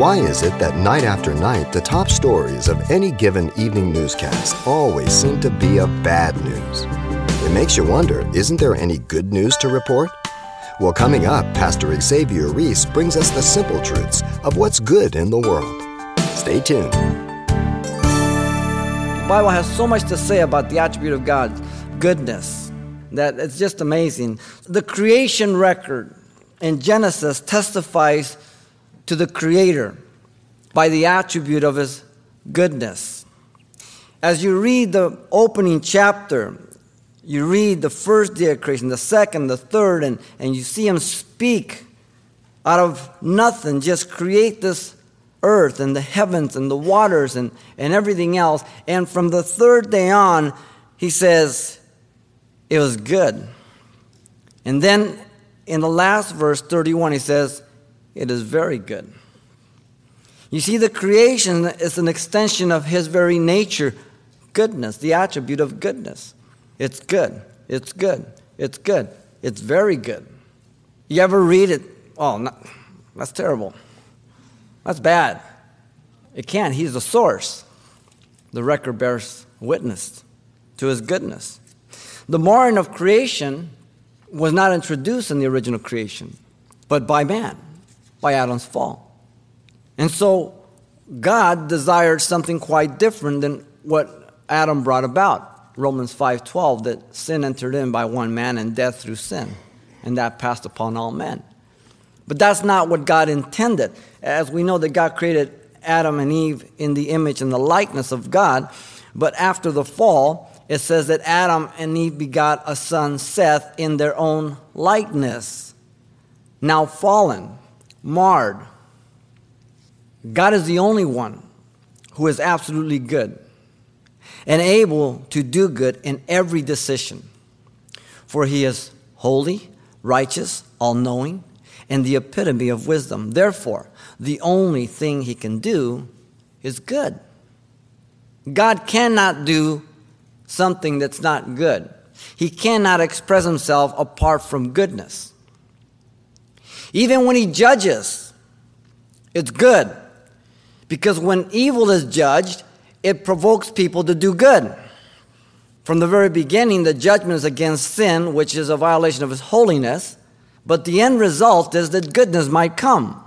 Why is it that night after night, the top stories of any given evening newscast always seem to be of bad news? It makes you wonder isn't there any good news to report? Well, coming up, Pastor Xavier Reese brings us the simple truths of what's good in the world. Stay tuned. The Bible has so much to say about the attribute of God's goodness that it's just amazing. The creation record in Genesis testifies to the Creator by the attribute of His goodness. As you read the opening chapter, you read the first day of creation, the second, the third, and, and you see Him speak out of nothing, just create this earth and the heavens and the waters and, and everything else. And from the third day on, He says, it was good. And then in the last verse, 31, he says, It is very good. You see, the creation is an extension of his very nature, goodness, the attribute of goodness. It's good. It's good. It's good. It's very good. You ever read it? Oh, that's terrible. That's bad. It can't. He's the source. The record bears witness to his goodness. The morning of creation was not introduced in the original creation, but by man, by Adam's fall. And so God desired something quite different than what Adam brought about. Romans 5:12 that sin entered in by one man and death through sin, and that passed upon all men. But that's not what God intended. As we know that God created Adam and Eve in the image and the likeness of God, but after the fall, it says that Adam and Eve begot a son, Seth, in their own likeness. Now fallen, marred. God is the only one who is absolutely good and able to do good in every decision. For he is holy, righteous, all knowing, and the epitome of wisdom. Therefore, the only thing he can do is good. God cannot do something that's not good. He cannot express himself apart from goodness. Even when he judges, it's good. Because when evil is judged, it provokes people to do good. From the very beginning, the judgment is against sin, which is a violation of his holiness, but the end result is that goodness might come.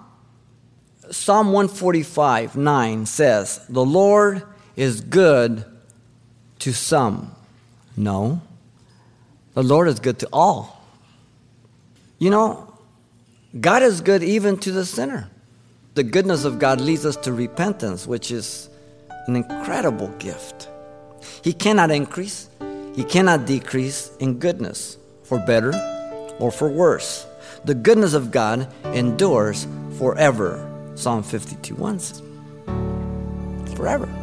Psalm 145 9 says, The Lord is good to some. No. The Lord is good to all. You know, God is good even to the sinner. The goodness of God leads us to repentance, which is an incredible gift. He cannot increase, He cannot decrease in goodness, for better or for worse. The goodness of God endures forever. Psalm 52 1 says, Forever.